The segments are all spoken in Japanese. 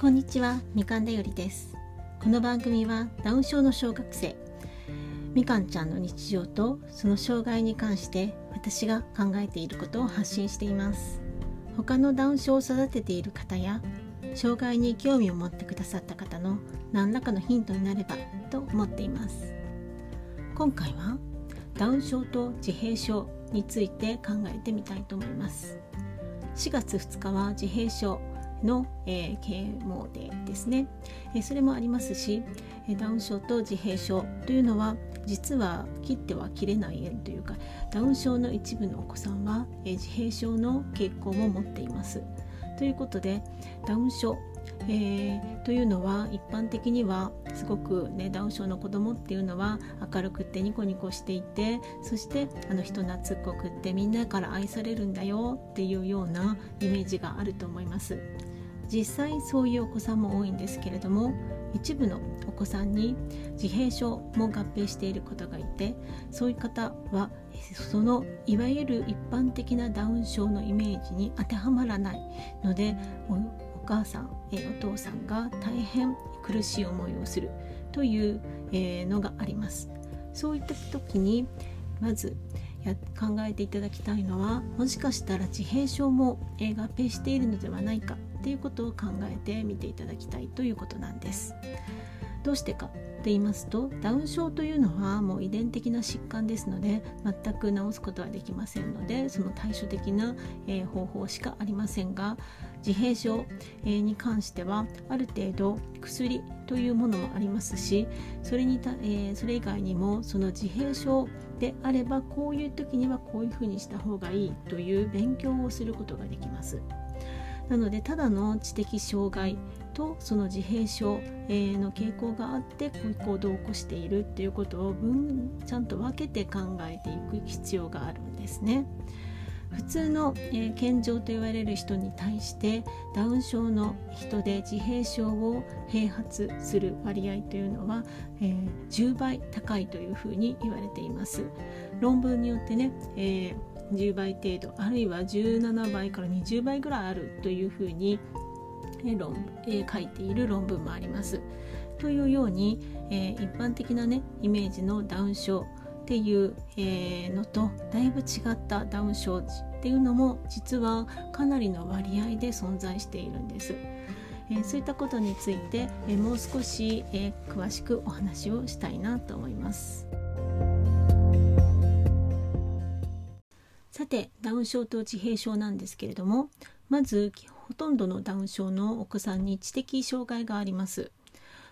こんにちは。みかんだよりです。この番組はダウン症の小学生みかんちゃんの日常とその障害に関して私が考えていることを発信しています。他のダウン症を育てている方や障害に興味を持ってくださった方の何らかのヒントになればと思っています。今回はダウン症と自閉症について考えてみたいと思います。4月2日は自閉症。の、えー、啓蒙デーですね、えー、それもありますしダウン症と自閉症というのは実は切っては切れない縁というかダウン症の一部のお子さんは、えー、自閉症の傾向も持っています。ということでダウン症えー、というのは一般的にはすごく、ね、ダウン症の子供っていうのは明るくてニコニコしていてそしてあの人懐っこくってみんなから愛されるんだよっていうようなイメージがあると思います。実際そういうお子さんも多いんですけれども一部のお子さんに自閉症も合併している方がいてそういう方はそのいわゆる一般的なダウン症のイメージに当てはまらないのでお母さん、えお父さんが大変苦しい思いをするという、えのがあります。そういった時にまずや考えていただきたいのはもしかしたら自閉症も、合併しているのではないかということを考えてみていただきたいということなんです。どうしてかと言いますとダウン症というのはもう遺伝的な疾患ですので全く治すことはできませんのでその対処的な、えー、方法しかありませんが自閉症、えー、に関してはある程度薬というものもありますしそれにた、えー、それ以外にもその自閉症であればこういう時にはこういうふうにした方がいいという勉強をすることができます。なのでただの知的障害とその自閉症の傾向があってこういう行動を起こしているっていうことを分ちゃんと分けて考えていく必要があるんですね。普通の、えー、健常と言われる人に対してダウン症の人で自閉症を併発する割合というのは、えー、10倍高いというふうに言われています論文によってね、えー、10倍程度あるいは17倍から20倍ぐらいあるというふうに論、えー、書いている論文もあります。というように、えー、一般的なねイメージのダウン症っていう、えー、のとだいぶ違ったダウン症っていうのも実はかなりの割合で存在しているんです。えー、そういったことについて、えー、もう少し、えー、詳しくお話をしたいなと思います。さてダウン症と自閉症なんですけれどもまずほとんどのダウン症のお子さんに知的障害があります。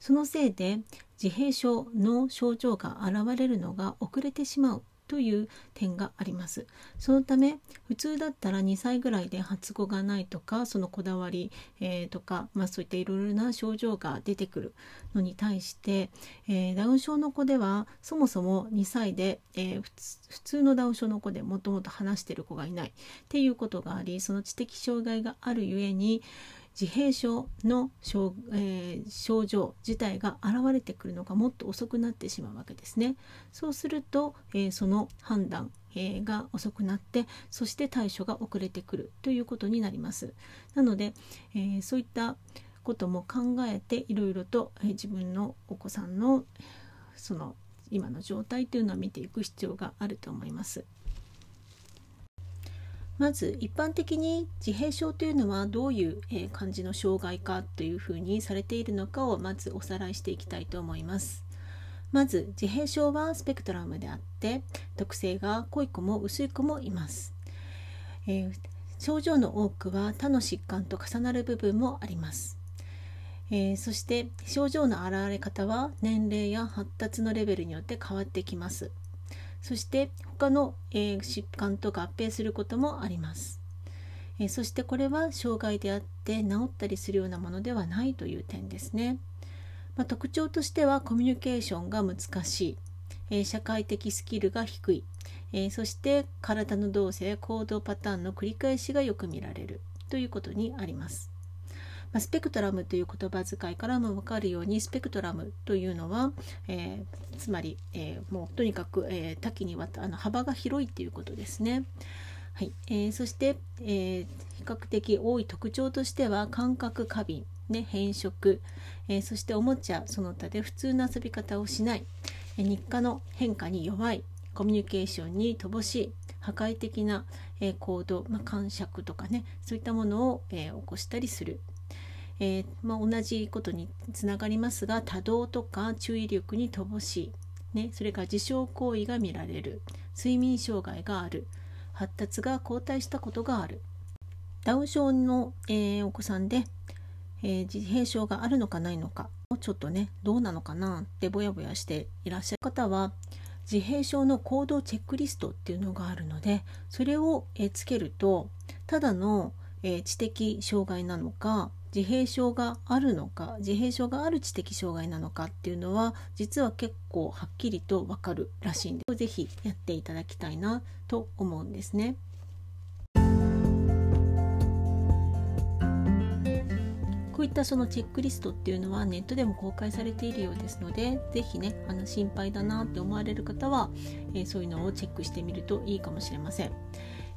そのせいで自閉症の症状が現れるのが遅れてしまう。という点があります。そのため普通だったら2歳ぐらいで発語がないとかそのこだわり、えー、とか、まあ、そういったいろいろな症状が出てくるのに対して、えー、ダウン症の子ではそもそも2歳で、えー、普通のダウン症の子でもともと話してる子がいないっていうことがありその知的障害があるゆえに自閉症の症,、えー、症状自体が現れてくるのがもっと遅くなってしまうわけですね。そうすると、えー、その判断、えー、が遅くなってそして対処が遅れてくるということになります。なので、えそういったことも考えていろいろと、え自分のお子さんのその今の状態というのを見ていく必要があると思います。まず一般的に自閉症というのはどういう、え感じの障害かというふうにされているのかをまずおさらいしていきたいと思います。まず自閉症はスペクトラムであって特性が濃い子も薄い子もいます。えー、症状の多くは他の疾患と重なる部分もあります。えー、そして症状の現れ方は年齢や発達のレベルによって変わってきます。そして他の、え、疾患と合併することもあります、え、そしてこれは障害であって治ったりするようなものではないという点ですね、まあ、特徴としてはコミュニケーションが難しい、え、社会的スキルが低い、えそして体の動作や行動パターンの繰り返しがよく見られる。ということにあります。まあ、スペクトラムという言葉遣いからも分かるようにスペクトラムというのは、えー、つまり、えー、もうとにかく、えー、多岐にわたあの幅が広いということですね。はいえー、そして、え比較的多い特徴としては感覚過敏ね、変色、えー、そしておもちゃその他で普通の遊び方をしない、え日課の変化に弱いコミュニケーションに乏しい破壊的な、え行動、まあ、感触とかねそういったものを、え起こしたりする。えー、まあ、同じことにつながりますが多動とか注意力に乏しい、ね、それから自傷行為が見られる。睡眠障害がある。発達が後退したことがある。ダウン症の、えー、お子さんで、えー、自閉症があるのかないのか。ちょっとねどうなのかなってぼやぼやしていらっしゃる方は自閉症の行動チェックリストっていうのがあるのでそれを、えつけるとただの、え知的障害なのか自閉症があるのか自閉症がある知的障害なのかっていうのは実は結構はっきりとわかるらしいんで是非やっていただきたいなと思うんですね。こういったそのチェックリストっていうのはネットでも公開されているようですので是非ねあの心配だなって思われる方は、えー、そういうのをチェックしてみるといいかもしれません。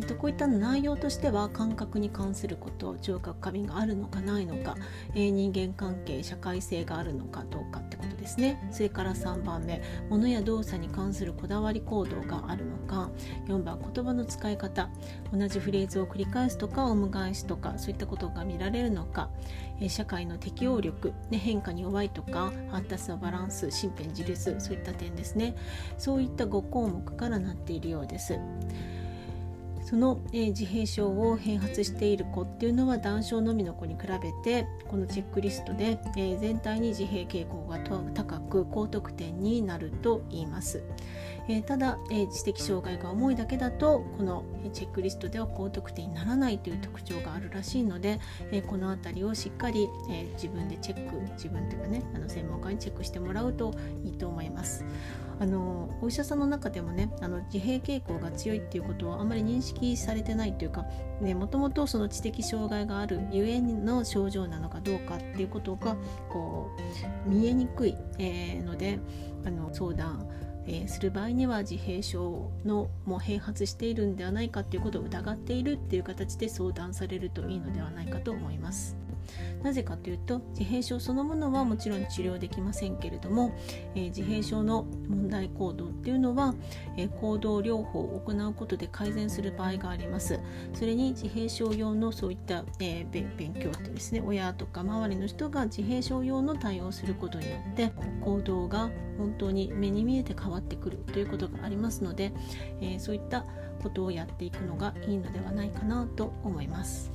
えっと、こういった内容としては感覚に関すること聴覚過敏があるのかないのか、えー、人間関係社会性があるのかどうかってことですね。それから3番目物や動作に関するこだわり行動があるのか。4番言葉の使い方。同じフレーズを繰り返すとかおむ返しとかそういったことが見られるのか、えー、社会の適応力、ね、変化に弱いとか発達のバランス身辺自立そういった点ですね。そういった5項目からなっているようです。その、えー、自閉症を併発している子っていうのは男症のみの子に比べてこのチェックリストで、えー、全体に自閉傾向が高く高得点になると言います。え、ただ、え知的障害が重いだけだとこのチェックリストでは高得点にならないという特徴があるらしいので、えこの辺りをしっかり、え自分でチェック自分というかねあの専門家にチェックしてもらうといいと思います。あのお医者さんの中でもねあの自閉傾向が強いっていうことをあまり認識されてないというかもともとその知的障害があるゆえの症状なのかどうかっていうことがこう見えにくい、えー、のであの相談えー、する場合には自閉症のも併発しているんではないかということを疑っているっていう形で相談されるといいのではないかと思います。なぜかというと自閉症そのものはもちろん治療できませんけれども、えー、自閉症の問題行動っていうのは、えー、行動療法を行うことで改善する場合がありますそれに自閉症用のそういった、えー、勉強ってですね親とか周りの人が自閉症用の対応をすることによって行動が本当に目に見えて変わってくるということがありますので、えそういったことをやっていくのがいいのではないかなと思います。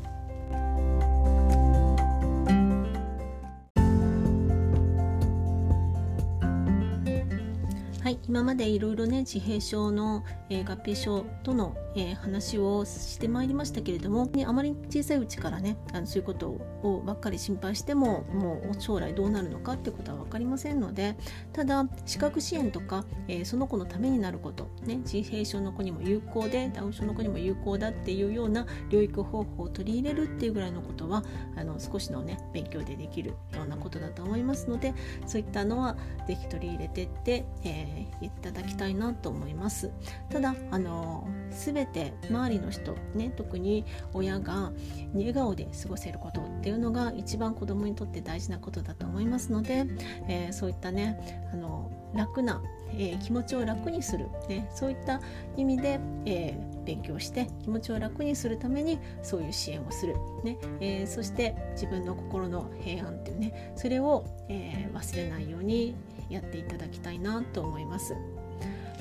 今までいろいろね自閉症の、えー、合併症との、えー、話をしてまいりましたけれども、ね、あまり小さいうちからねあのそういうことをばっかり心配してももう将来どうなるのかってことは分かりませんのでただ視覚支援とか、えー、その子のためになること、ね、自閉症の子にも有効でダウン症の子にも有効だっていうような療育方法を取り入れるっていうぐらいのことはあの少しのね勉強でできるようなことだと思いますのでそういったのは是非取り入れてって、えーいただきたいなと思います。ただあの全て周りの人ね特に親が笑顔で過ごせることっていうのが一番子供にとって大事なことだと思いますので、えー、そういったねあの楽な、えー、気持ちを楽にする、ね、そういった意味で、えー、勉強して気持ちを楽にするためにそういう支援をする、ねえー、そして自分の心の平安っていうねそれを、え忘れないようにやっていただきたいなと思います。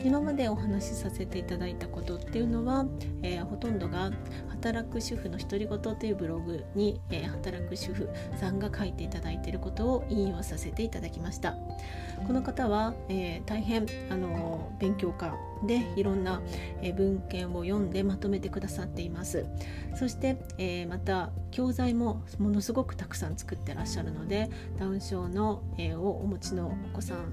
今までお話しさせていただいたことっていうのは、えー、ほとんどが働く主婦の独り言というブログに、えー、働く主婦さんが書いていただいていることを引用させていただきました。この方は、えー、大変あの勉強家でいろんな、え文献を読んでまとめてくださっています。そして、えまた教材もものすごくたくさん作ってらっしゃるのでダウン症の、えをお持ちのお子さん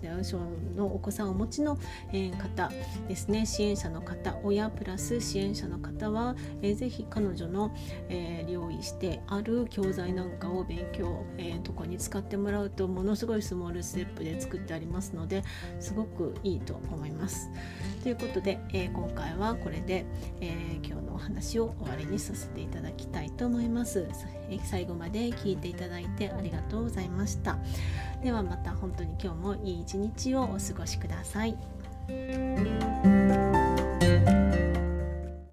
ダウン症のお子さんをお持ちの、え方ですね支援者の方親プラス支援者の方は、えー、ぜひ彼女の、えー、用意してある教材なんかを勉強、えー、とこに使ってもらうとものすごいスモールステップで作ってありますのですごくいいと思います。ということで、えー、今回はこれで、え、今日のお話を終わりにさせていただきたいと思います。え、最後まで聞いていただいてありがとうございました。ではまた本当に今日もいい一日をお過ごしください。